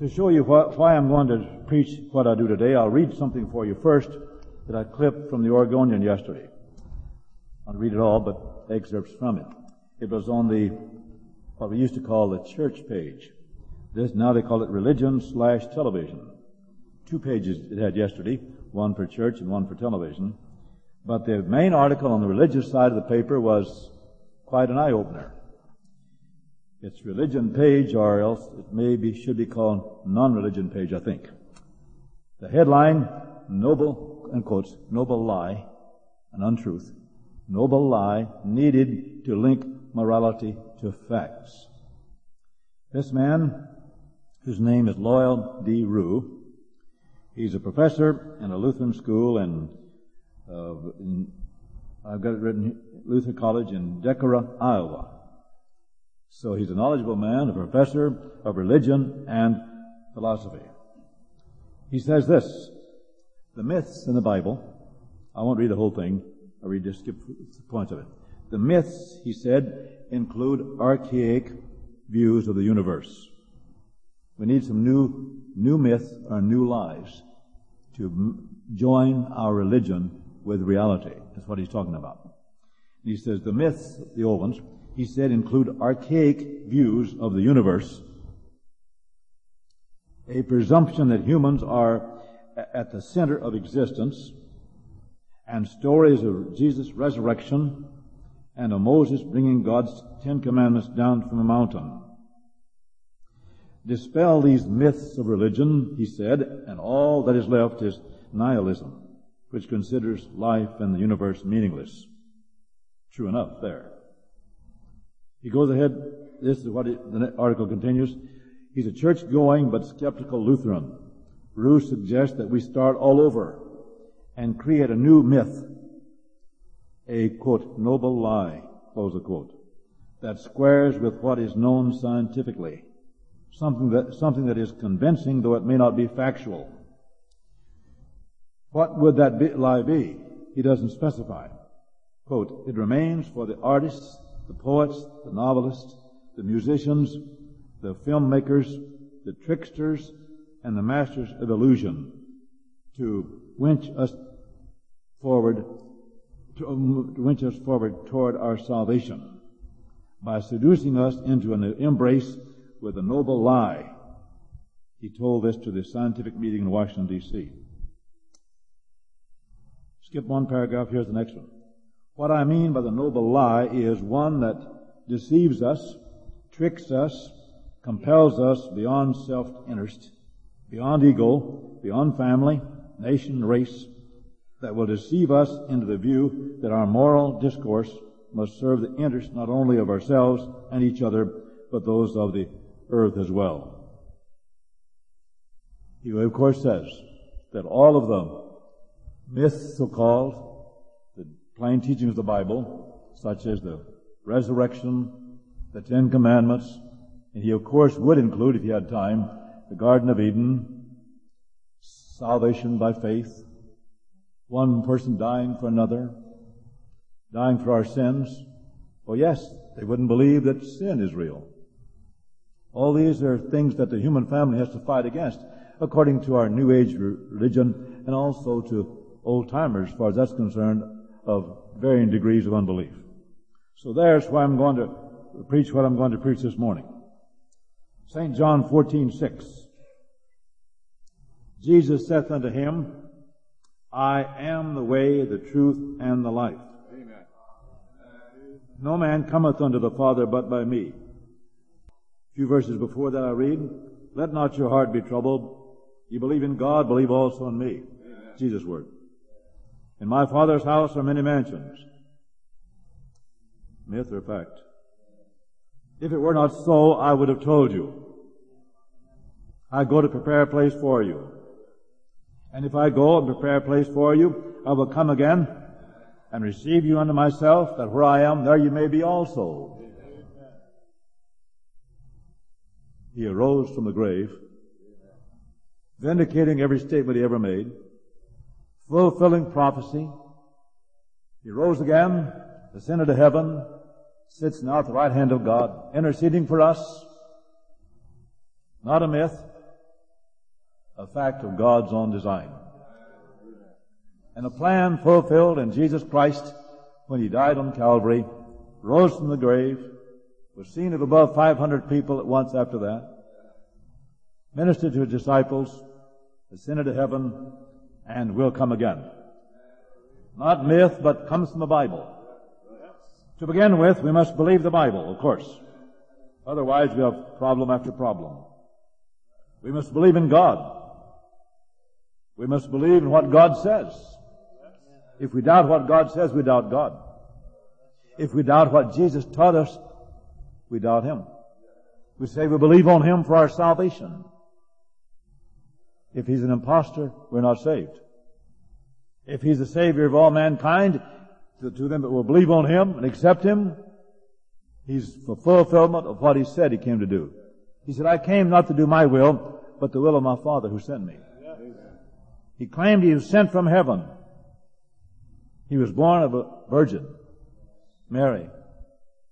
To show you wh- why I'm going to preach what I do today, I'll read something for you first that I clipped from the Oregonian yesterday. I'll read it all, but excerpts from it. It was on the, what we used to call the church page. This, now they call it religion slash television. Two pages it had yesterday, one for church and one for television. But the main article on the religious side of the paper was quite an eye-opener. It's religion page, or else it may be, should be called non-religion page, I think. The headline, noble, in quotes, noble lie, an untruth, noble lie needed to link morality to facts. This man, whose name is Loyal D. Rue, he's a professor in a Lutheran school in, uh, in I've got it written, Luther College in Decorah, Iowa. So he's a knowledgeable man, a professor of religion and philosophy. He says this, the myths in the Bible, I won't read the whole thing, I'll read just skip points of it. The myths, he said, include archaic views of the universe. We need some new, new myths or new lies to m- join our religion with reality. That's what he's talking about. And he says the myths, the old ones, he said include archaic views of the universe, a presumption that humans are at the center of existence, and stories of Jesus' resurrection and of Moses bringing God's Ten Commandments down from the mountain. Dispel these myths of religion, he said, and all that is left is nihilism, which considers life and the universe meaningless. True enough there. He goes ahead, this is what the article continues. He's a church going but skeptical Lutheran. Rue suggests that we start all over and create a new myth, a quote, noble lie, close the quote, that squares with what is known scientifically. Something that, something that is convincing, though it may not be factual. What would that be, lie be? He doesn't specify. Quote, it remains for the artists, the poets, the novelists, the musicians, the filmmakers, the tricksters, and the masters of illusion to winch us forward, to, um, to winch us forward toward our salvation by seducing us into an embrace with a noble lie. He told this to the scientific meeting in Washington, D.C. Skip one paragraph, here's the next one. What I mean by the noble lie is one that deceives us, tricks us, compels us beyond self-interest, beyond ego, beyond family, nation, race, that will deceive us into the view that our moral discourse must serve the interest not only of ourselves and each other, but those of the earth as well. He of course says that all of the myths, so-called, plain teachings of the Bible, such as the resurrection, the Ten Commandments, and he of course would include, if he had time, the Garden of Eden, salvation by faith, one person dying for another, dying for our sins. Oh yes, they wouldn't believe that sin is real. All these are things that the human family has to fight against, according to our New Age religion and also to old timers, as far as that's concerned, of varying degrees of unbelief. So there's why I'm going to preach what I'm going to preach this morning. St. John 14, 6. Jesus saith unto him, I am the way, the truth, and the life. Amen. No man cometh unto the Father but by me. A few verses before that I read, Let not your heart be troubled. You believe in God, believe also in me. Amen. Jesus' word. In my Father's house are many mansions. Myth or fact? If it were not so, I would have told you. I go to prepare a place for you. And if I go and prepare a place for you, I will come again and receive you unto myself, that where I am, there you may be also. He arose from the grave, vindicating every statement he ever made, fulfilling prophecy. He rose again, ascended to heaven, sits now at the right hand of God, interceding for us. Not a myth, a fact of God's own design. And a plan fulfilled in Jesus Christ when He died on Calvary, rose from the grave, was seen of above 500 people at once after that, ministered to His disciples, ascended to heaven, and will come again. Not myth, but comes from the Bible. To begin with, we must believe the Bible, of course. Otherwise, we have problem after problem. We must believe in God. We must believe in what God says. If we doubt what God says, we doubt God. If we doubt what Jesus taught us, we doubt Him. We say we believe on Him for our salvation. If He's an impostor, we're not saved. If He's the Savior of all mankind, to, to them that will believe on Him and accept Him, He's the fulfillment of what He said He came to do. He said, I came not to do my will, but the will of my Father who sent me. He claimed he was sent from heaven. He was born of a virgin, Mary,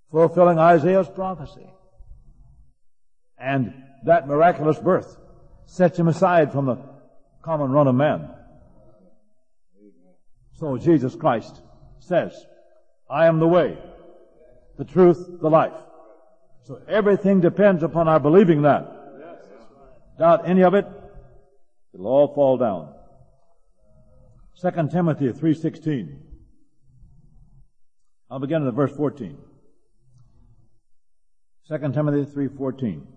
fulfilling Isaiah's prophecy. And that miraculous birth sets him aside from the common run of men. So Jesus Christ says, I am the way, the truth, the life. So everything depends upon our believing that. Doubt any of it, it'll all fall down. 2 Timothy 3.16. I'll begin at verse 14. 2 Timothy 3.14.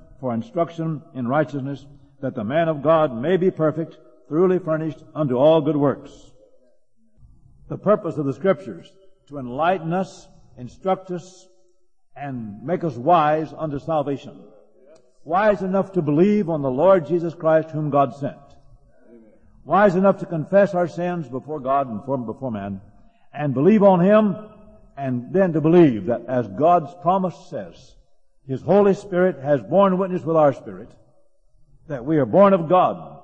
for instruction in righteousness, that the man of God may be perfect, thoroughly furnished unto all good works. The purpose of the scriptures to enlighten us, instruct us, and make us wise unto salvation. Wise enough to believe on the Lord Jesus Christ whom God sent. Wise enough to confess our sins before God and before man, and believe on Him, and then to believe that as God's promise says, His Holy Spirit has borne witness with our spirit that we are born of God.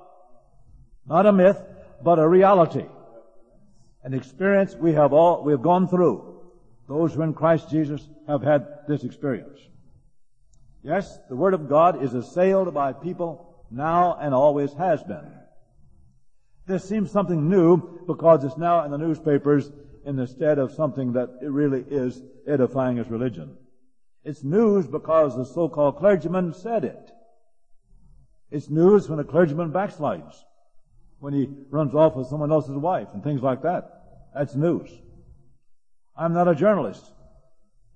Not a myth, but a reality an experience we have all, we have gone through. Those who in Christ Jesus have had this experience. Yes, the Word of God is assailed by people now and always has been. This seems something new because it's now in the newspapers instead of something that really is edifying as religion. It's news because the so-called clergyman said it. It's news when a clergyman backslides when he runs off with someone else's wife and things like that. That's news. I'm not a journalist.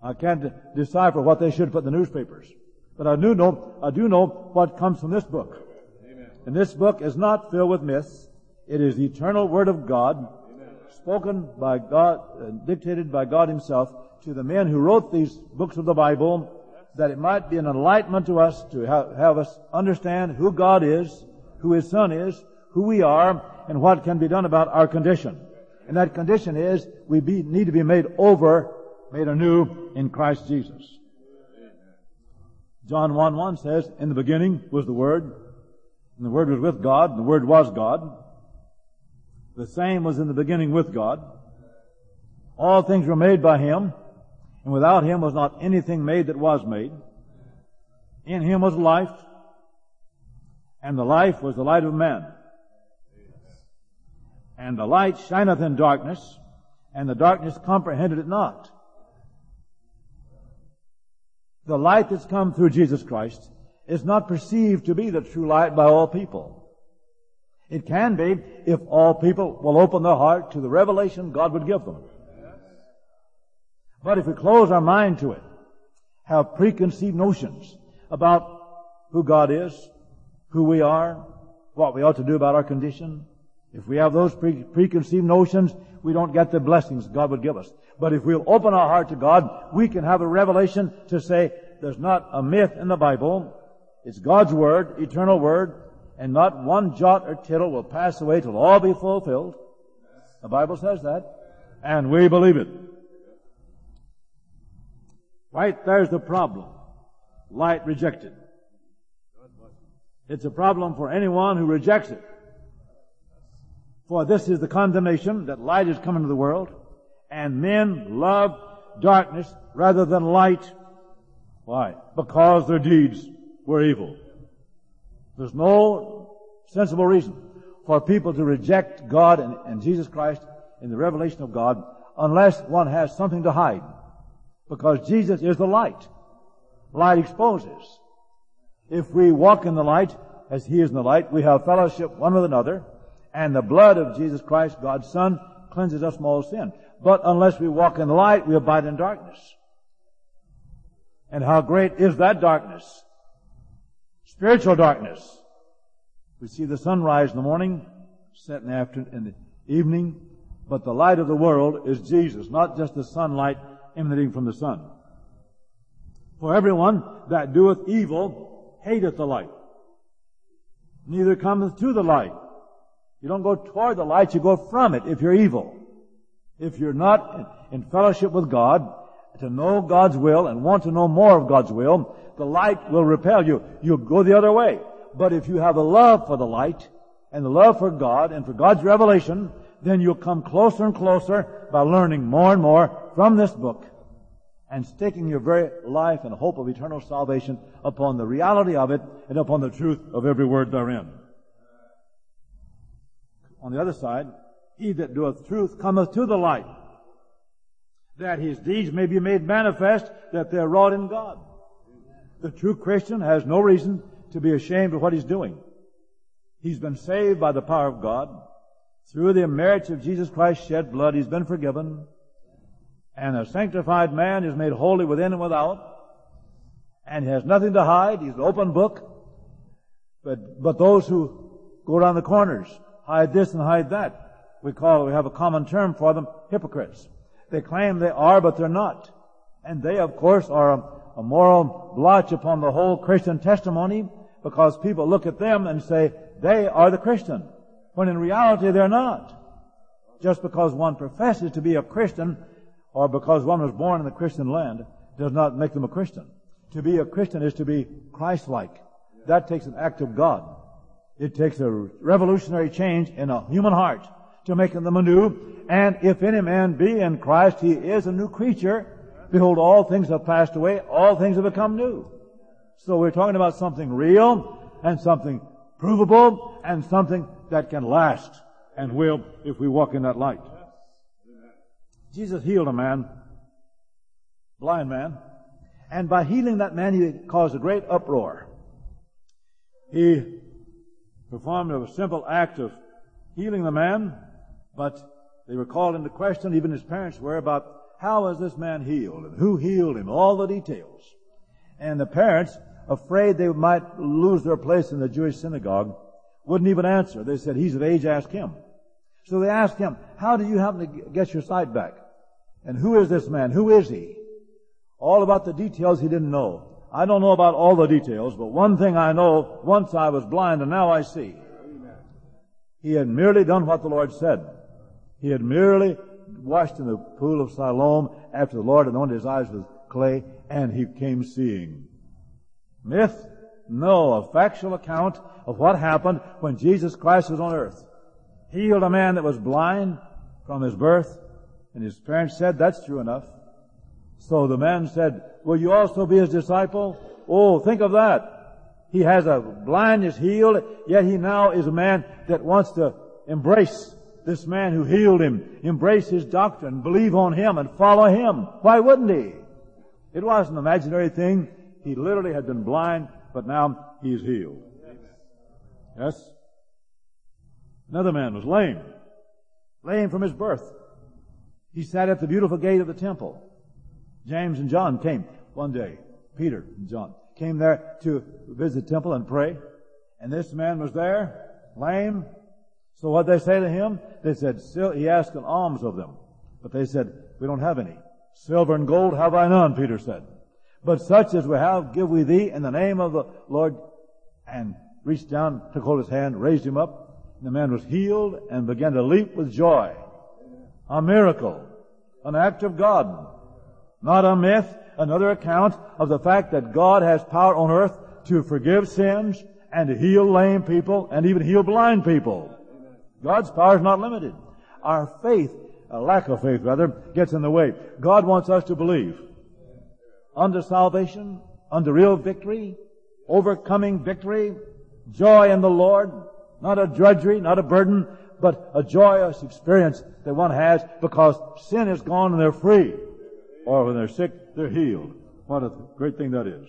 I can't decipher what they should put in the newspapers. But I do know, I do know what comes from this book. Amen. And this book is not filled with myths. It is the eternal Word of God. Spoken by God, uh, dictated by God Himself to the men who wrote these books of the Bible, that it might be an enlightenment to us to have, have us understand who God is, who His Son is, who we are, and what can be done about our condition. And that condition is we be, need to be made over, made anew in Christ Jesus. John 1 1 says, In the beginning was the Word, and the Word was with God, and the Word was God. The same was in the beginning with God. All things were made by Him, and without Him was not anything made that was made. In Him was life, and the life was the light of man. And the light shineth in darkness, and the darkness comprehended it not. The light that's come through Jesus Christ is not perceived to be the true light by all people. It can be if all people will open their heart to the revelation God would give them. But if we close our mind to it, have preconceived notions about who God is, who we are, what we ought to do about our condition, if we have those pre- preconceived notions, we don't get the blessings God would give us. But if we'll open our heart to God, we can have a revelation to say, there's not a myth in the Bible. It's God's Word, eternal Word, and not one jot or tittle will pass away till all be fulfilled. The Bible says that. And we believe it. Right there's the problem. Light rejected. It's a problem for anyone who rejects it. For this is the condemnation that light is come into the world, and men love darkness rather than light. Why? Because their deeds were evil. There's no sensible reason for people to reject God and, and Jesus Christ in the revelation of God unless one has something to hide. Because Jesus is the light. Light exposes. If we walk in the light as He is in the light, we have fellowship one with another, and the blood of Jesus Christ, God's Son, cleanses us from all sin. But unless we walk in the light, we abide in darkness. And how great is that darkness? Spiritual darkness. We see the sunrise in the morning, set in the in the evening, but the light of the world is Jesus, not just the sunlight emanating from the sun. For everyone that doeth evil hateth the light, neither cometh to the light. You don't go toward the light, you go from it if you're evil. If you're not in fellowship with God, to know God's will and want to know more of God's will, the light will repel you. You'll go the other way. But if you have a love for the light and the love for God and for God's revelation, then you'll come closer and closer by learning more and more from this book and staking your very life and hope of eternal salvation upon the reality of it and upon the truth of every word therein. On the other side, he that doeth truth cometh to the light, that his deeds may be made manifest that they're wrought in God. The true Christian has no reason to be ashamed of what he's doing. He's been saved by the power of God. Through the merits of Jesus Christ's shed blood, he's been forgiven. And a sanctified man is made holy within and without. And he has nothing to hide. He's an open book. But, but those who go around the corners, hide this and hide that, we call, we have a common term for them, hypocrites. They claim they are, but they're not. And they, of course, are a, a moral blotch upon the whole Christian testimony because people look at them and say, they are the Christian. When in reality they're not. Just because one professes to be a Christian or because one was born in the Christian land does not make them a Christian. To be a Christian is to be Christ-like. That takes an act of God. It takes a revolutionary change in a human heart to make them anew. And if any man be in Christ, he is a new creature. Behold, all things have passed away, all things have become new. So we're talking about something real and something provable and something that can last and will if we walk in that light. Jesus healed a man, blind man, and by healing that man, he caused a great uproar. He performed a simple act of healing the man, but they were called into question, even his parents were, about how was this man healed and who healed him, all the details. And the parents, afraid they might lose their place in the Jewish synagogue, wouldn't even answer. They said, he's of age, ask him. So they asked him, how did you happen to get your sight back? And who is this man? Who is he? All about the details he didn't know. I don't know about all the details, but one thing I know, once I was blind and now I see. He had merely done what the Lord said. He had merely washed in the pool of Siloam after the Lord anointed his eyes with clay and he came seeing. Myth? No, a factual account of what happened when Jesus Christ was on earth. Healed a man that was blind from his birth and his parents said, that's true enough. So the man said, will you also be his disciple? Oh, think of that. He has a blindness healed, yet he now is a man that wants to embrace this man who healed him, embrace his doctrine, believe on him and follow him. Why wouldn't he? It wasn't an imaginary thing. He literally had been blind, but now he's healed. Yes? Another man was lame. Lame from his birth. He sat at the beautiful gate of the temple. James and John came one day. Peter and John came there to visit the temple and pray. And this man was there, lame. So what they say to him? They said, he asked an alms of them. But they said, we don't have any. Silver and gold have I none, Peter said. But such as we have give we thee in the name of the Lord. And reached down, took hold of his hand, raised him up. The man was healed and began to leap with joy. A miracle. An act of God. Not a myth. Another account of the fact that God has power on earth to forgive sins and to heal lame people and even heal blind people. God's power is not limited. Our faith, a lack of faith rather, gets in the way. God wants us to believe. Unto salvation, unto real victory, overcoming victory, joy in the Lord, not a drudgery, not a burden, but a joyous experience that one has because sin is gone and they're free. Or when they're sick, they're healed. What a great thing that is.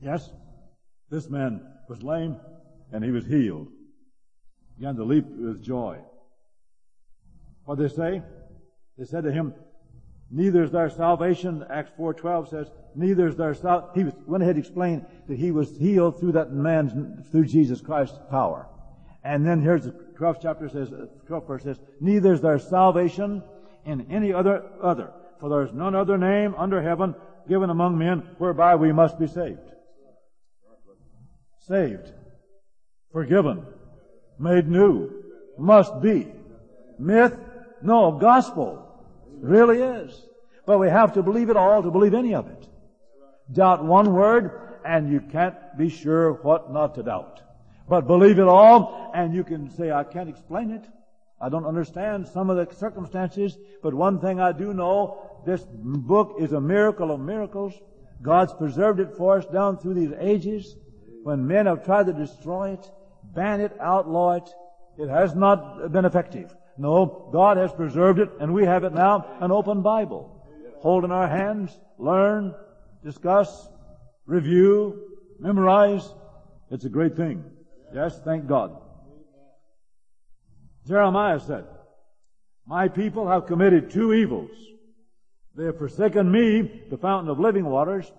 Yes, this man was lame and he was healed. He began to leap with joy. What did they say? They said to him, Neither is there salvation, Acts 4.12 says, neither is there salvation. He was, went ahead and explained that he was healed through that man's, through Jesus Christ's power. And then here's the 12th chapter says, uh, 12th verse says, neither is there salvation in any other, other. For there is none other name under heaven given among men whereby we must be saved. Saved. Forgiven. Made new. Must be. Myth? No, gospel. Really is. But we have to believe it all to believe any of it. Doubt one word and you can't be sure what not to doubt. But believe it all and you can say, I can't explain it. I don't understand some of the circumstances, but one thing I do know, this book is a miracle of miracles. God's preserved it for us down through these ages. When men have tried to destroy it, ban it, outlaw it, it has not been effective. No, God has preserved it, and we have it now, an open Bible. Hold in our hands, learn, discuss, review, memorize. It's a great thing. Yes, thank God. Jeremiah said, My people have committed two evils. They have forsaken me, the fountain of living waters,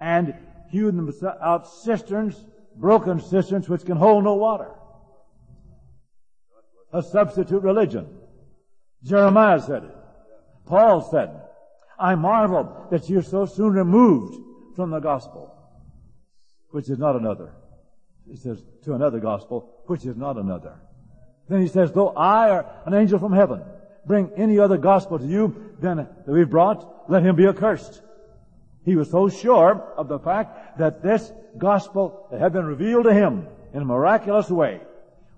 and hewed out cisterns, broken cisterns which can hold no water a substitute religion. Jeremiah said it. Paul said, I marvel that you're so soon removed from the gospel, which is not another. He says, to another gospel, which is not another. Then he says, though I or an angel from heaven bring any other gospel to you than that we've brought, let him be accursed. He was so sure of the fact that this gospel had been revealed to him in a miraculous way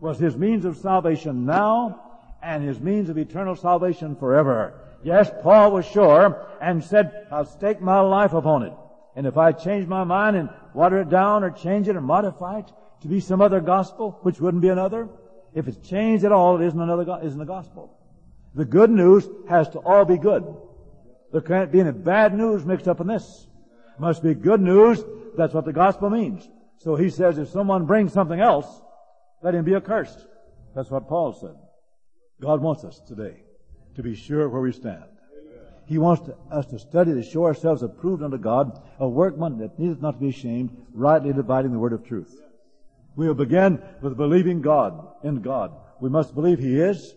was his means of salvation now and his means of eternal salvation forever. Yes, Paul was sure and said, I'll stake my life upon it. And if I change my mind and water it down or change it or modify it to be some other gospel, which wouldn't be another, if it's changed at all, it isn't another, isn't the gospel. The good news has to all be good. There can't be any bad news mixed up in this. It must be good news. That's what the gospel means. So he says if someone brings something else, let him be accursed. That's what Paul said. God wants us today to be sure where we stand. He wants to, us to study to show ourselves approved unto God, a workman that needeth not to be ashamed, rightly dividing the word of truth. We will begin with believing God, in God. We must believe He is,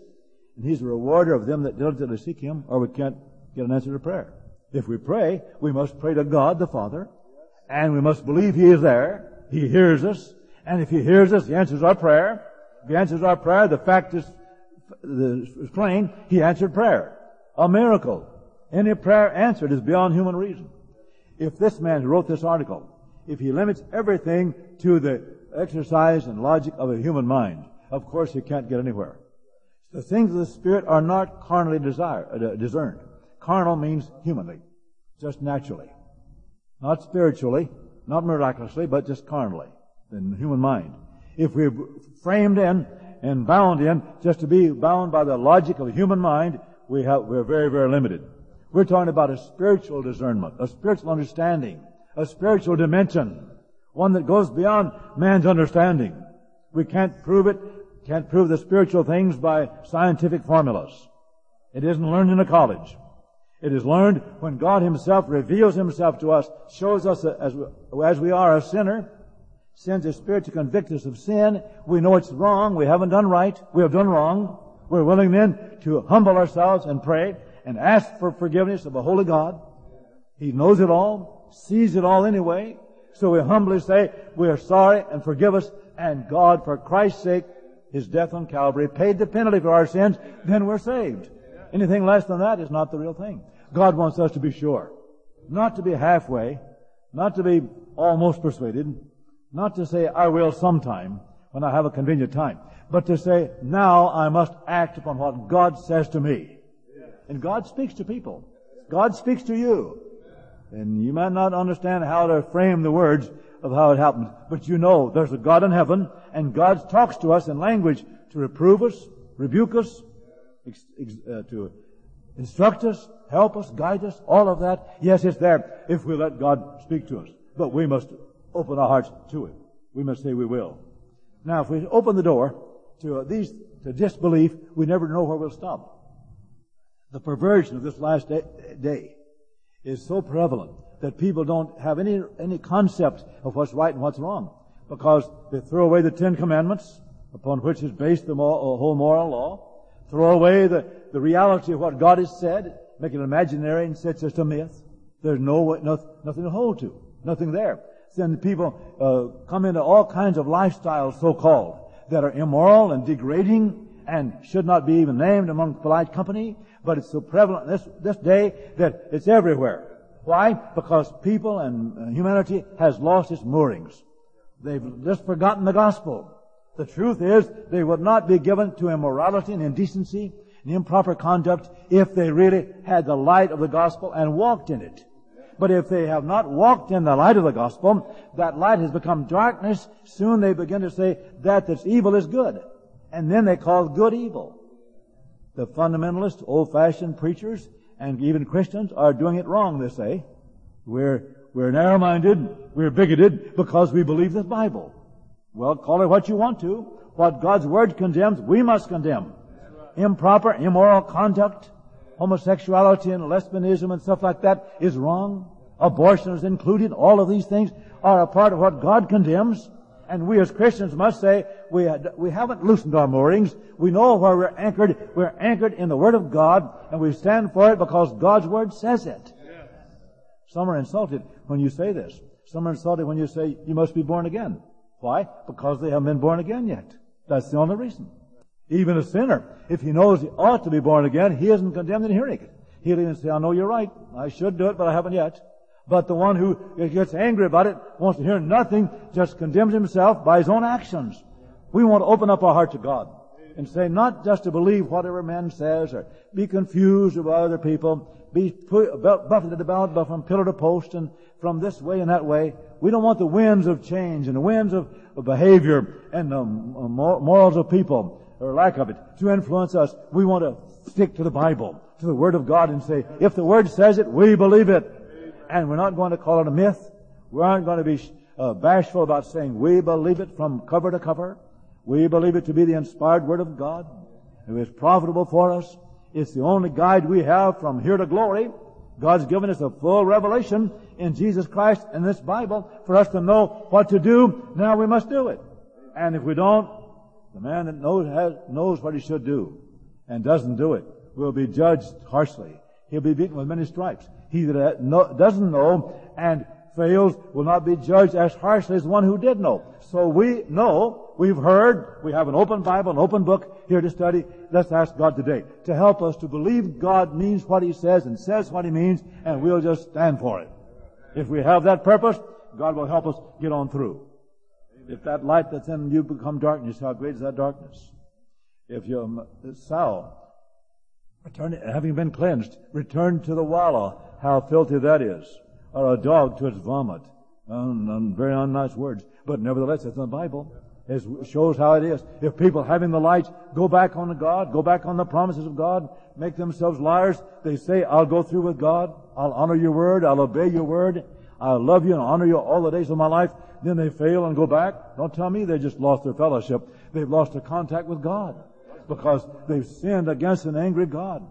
and He's a rewarder of them that diligently seek Him, or we can't get an answer to prayer. If we pray, we must pray to God the Father, and we must believe He is there, He hears us, and if He hears us, He answers our prayer. If He answers our prayer, the fact is, is plain. He answered prayer. A miracle. Any prayer answered is beyond human reason. If this man who wrote this article, if he limits everything to the exercise and logic of a human mind, of course he can't get anywhere. The things of the Spirit are not carnally desire, uh, discerned. Carnal means humanly, just naturally. Not spiritually, not miraculously, but just carnally in the human mind. If we're framed in and bound in just to be bound by the logic of the human mind, we have, we're very, very limited. We're talking about a spiritual discernment, a spiritual understanding, a spiritual dimension, one that goes beyond man's understanding. We can't prove it, can't prove the spiritual things by scientific formulas. It isn't learned in a college. It is learned when God Himself reveals Himself to us, shows us as, as we are a sinner, sends His Spirit to convict us of sin. We know it's wrong. We haven't done right. We have done wrong. We're willing then to humble ourselves and pray and ask for forgiveness of a holy God. He knows it all, sees it all anyway, So we humbly say, we are sorry and forgive us, and God, for Christ's sake, His death on Calvary paid the penalty for our sins, then we're saved. Anything less than that is not the real thing. God wants us to be sure. Not to be halfway, not to be almost persuaded, not to say, I will sometime when I have a convenient time, but to say, now I must act upon what God says to me. And God speaks to people. God speaks to you. And you might not understand how to frame the words of how it happens, but you know there's a God in heaven, and God talks to us in language to reprove us, rebuke us, uh, to instruct us, help us, guide us, all of that. Yes, it's there if we let God speak to us. But we must open our hearts to it. We must say we will. Now, if we open the door to uh, these, to disbelief, we never know where we'll stop. The perversion of this last day, day is so prevalent that people don't have any, any concept of what's right and what's wrong because they throw away the Ten Commandments upon which is based the uh, whole moral law, throw away the, the reality of what God has said, make it imaginary and it's just a myth. There's no, no nothing to hold to, nothing there. Then people uh, come into all kinds of lifestyles, so-called, that are immoral and degrading and should not be even named among polite company. But it's so prevalent this this day that it's everywhere. Why? Because people and uh, humanity has lost its moorings. They've just forgotten the gospel. The truth is, they would not be given to immorality and indecency and improper conduct if they really had the light of the gospel and walked in it. But if they have not walked in the light of the gospel, that light has become darkness. Soon they begin to say that that's evil is good. And then they call good evil. The fundamentalist, old-fashioned preachers, and even Christians are doing it wrong, they say. We're, we're narrow-minded, we're bigoted because we believe the Bible. Well, call it what you want to. What God's Word condemns, we must condemn. Improper, immoral conduct, homosexuality and lesbianism and stuff like that is wrong. Abortion is included. All of these things are a part of what God condemns. And we as Christians must say, we, we haven't loosened our moorings. We know where we're anchored. We're anchored in the Word of God, and we stand for it because God's Word says it. Some are insulted when you say this. Some are insulted when you say you must be born again. Why? Because they haven't been born again yet. That's the only reason. Even a sinner, if he knows he ought to be born again, he isn't condemned in hearing it. He'll even say, I know you're right. I should do it, but I haven't yet. But the one who gets angry about it, wants to hear nothing, just condemns himself by his own actions. We want to open up our heart to God and say not just to believe whatever man says or be confused about other people, be buffeted about from pillar to post and from this way and that way. We don't want the winds of change and the winds of, of behavior and the uh, morals of people or lack of it to influence us. We want to stick to the Bible, to the Word of God and say, if the Word says it, we believe it. And we're not going to call it a myth. We aren't going to be uh, bashful about saying we believe it from cover to cover. We believe it to be the inspired Word of God. It is profitable for us. It's the only guide we have from here to glory. God's given us a full revelation in Jesus Christ and this Bible for us to know what to do. Now we must do it. And if we don't, the man that knows, has, knows what he should do and doesn't do it will be judged harshly. He'll be beaten with many stripes. He that uh, doesn't know and fails will not be judged as harshly as one who did know. So we know, we've heard, we have an open Bible, an open book here to study. Let's ask God today to help us to believe God means what He says and says what He means, and we'll just stand for it. If we have that purpose, God will help us get on through. If that light that's in you become darkness, how great is that darkness? If your soul, return, having been cleansed, return to the wallow, how filthy that is. Or a dog to its vomit. Um, um, very unnice words. But nevertheless, it's in the Bible. It shows how it is. If people having the light go back on God, go back on the promises of God, make themselves liars, they say, I'll go through with God, I'll honor your word, I'll obey your word, I'll love you and honor you all the days of my life, then they fail and go back. Don't tell me they just lost their fellowship. They've lost their contact with God because they've sinned against an angry God.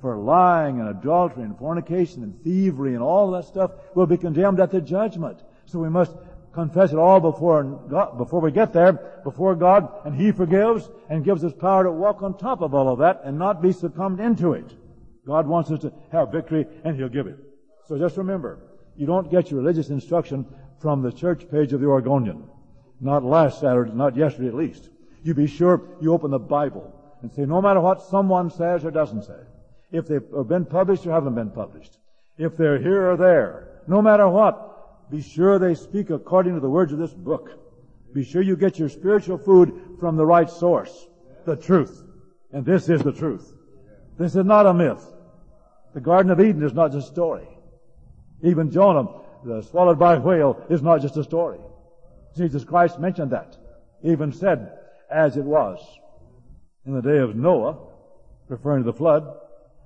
For lying and adultery and fornication and thievery and all that stuff will be condemned at the judgment. So we must confess it all before God, before we get there, before God, and He forgives and gives us power to walk on top of all of that and not be succumbed into it. God wants us to have victory and He'll give it. So just remember, you don't get your religious instruction from the church page of the Oregonian. Not last Saturday, not yesterday at least. You be sure you open the Bible and say, no matter what someone says or doesn't say, if they've been published or haven't been published, if they're here or there, no matter what, be sure they speak according to the words of this book. Be sure you get your spiritual food from the right source, the truth. And this is the truth. This is not a myth. The Garden of Eden is not just a story. Even Jonah, the swallowed by a whale, is not just a story. Jesus Christ mentioned that. Even said, as it was in the day of Noah, referring to the flood,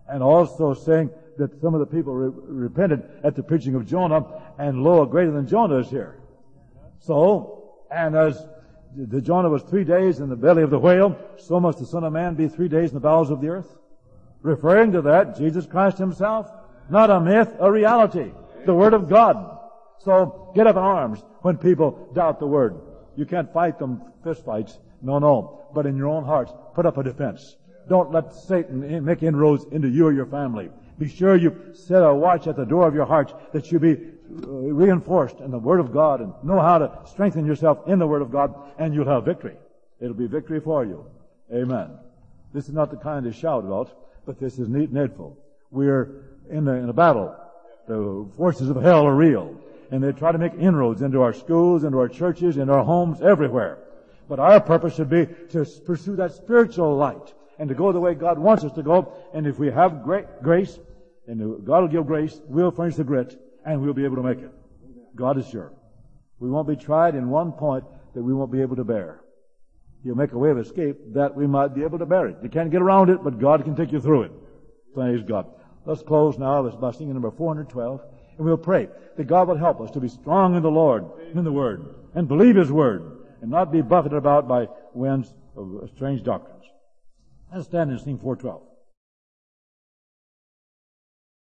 and also saying that some of the people re- repented at the preaching of Jonah, and lo, greater than Jonah is here. So, and as the Jonah was three days in the belly of the whale, so must the Son of Man be three days in the bowels of the earth. Referring to that, Jesus Christ himself, not a myth, a reality. The Word of God. So get up in arms when people doubt the Word. You can't fight them fist fights. No, no. But in your own hearts, put up a defense. Don't let Satan make inroads into you or your family. Be sure you set a watch at the door of your heart that you be uh, reinforced in the Word of God and know how to strengthen yourself in the Word of God and you'll have victory. It'll be victory for you. Amen. This is not the kind to shout about, but this is needful. We're in a, in a battle. The forces of hell are real. And they try to make inroads into our schools, into our churches, into our homes, everywhere. But our purpose should be to pursue that spiritual light and to go the way God wants us to go. And if we have great grace, and God will give grace, we'll furnish the grit, and we'll be able to make it. God is sure. We won't be tried in one point that we won't be able to bear. He'll make a way of escape that we might be able to bear it. You can't get around it, but God can take you through it. Praise God. Let's close now by singing number 412, and we'll pray that God will help us to be strong in the Lord, in the Word, and believe His Word, and not be buffeted about by winds of strange doctrines. Let's stand and sing 412.